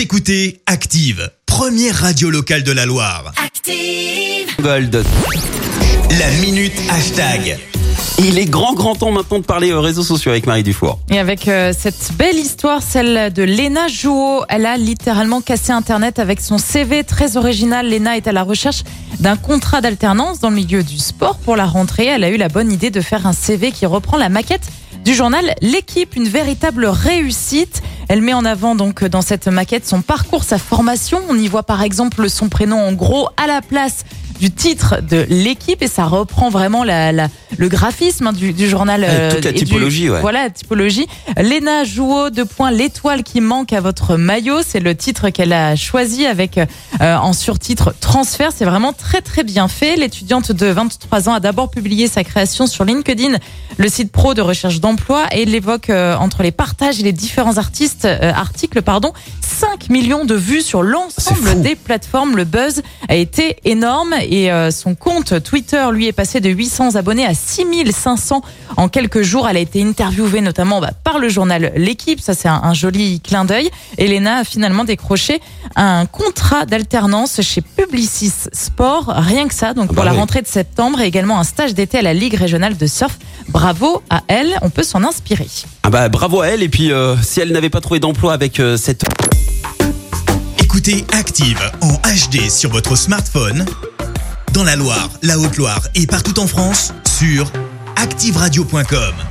Vous écoutez Active, première radio locale de la Loire. Active. Gold. La minute hashtag. Il est grand grand temps maintenant de parler aux réseaux sociaux avec Marie Dufour. Et avec euh, cette belle histoire, celle de Léna Jouot, elle a littéralement cassé Internet avec son CV très original. Léna est à la recherche d'un contrat d'alternance dans le milieu du sport. Pour la rentrée, elle a eu la bonne idée de faire un CV qui reprend la maquette du journal L'équipe, une véritable réussite. Elle met en avant donc dans cette maquette son parcours, sa formation. On y voit par exemple son prénom en gros à la place du titre de l'équipe et ça reprend vraiment la, la- le graphisme hein, du, du journal. Ouais, toute la du- typologie, ouais. Voilà, la typologie. Léna Jouot, deux points, l'étoile qui manque à votre maillot. C'est le titre qu'elle a choisi avec euh, en surtitre transfert. C'est vraiment très très bien fait. L'étudiante de 23 ans a d'abord publié sa création sur LinkedIn, le site pro de recherche d'emploi, et elle évoque euh, entre les partages et les différents artistes, euh, articles, pardon, 5 millions de vues sur l'ensemble des plateformes. Le buzz a été énorme et euh, son compte Twitter, lui, est passé de 800 abonnés à 6500 en quelques jours. Elle a été interviewée notamment bah, par le journal L'équipe. Ça, c'est un, un joli clin d'œil. Elena a finalement décroché un contrat d'alternance chez Publicis Sport. Rien que ça. Donc, Ah pour bah la oui. rentrée de septembre et également un stage d'été à la Ligue régionale de surf. Bravo à elle. On peut s'en inspirer. Ah bah bravo à elle et puis euh, si elle n'avait pas trouvé d'emploi avec euh, cette Écoutez Active en HD sur votre smartphone, dans la Loire, la Haute-Loire et partout en France, sur activeradio.com.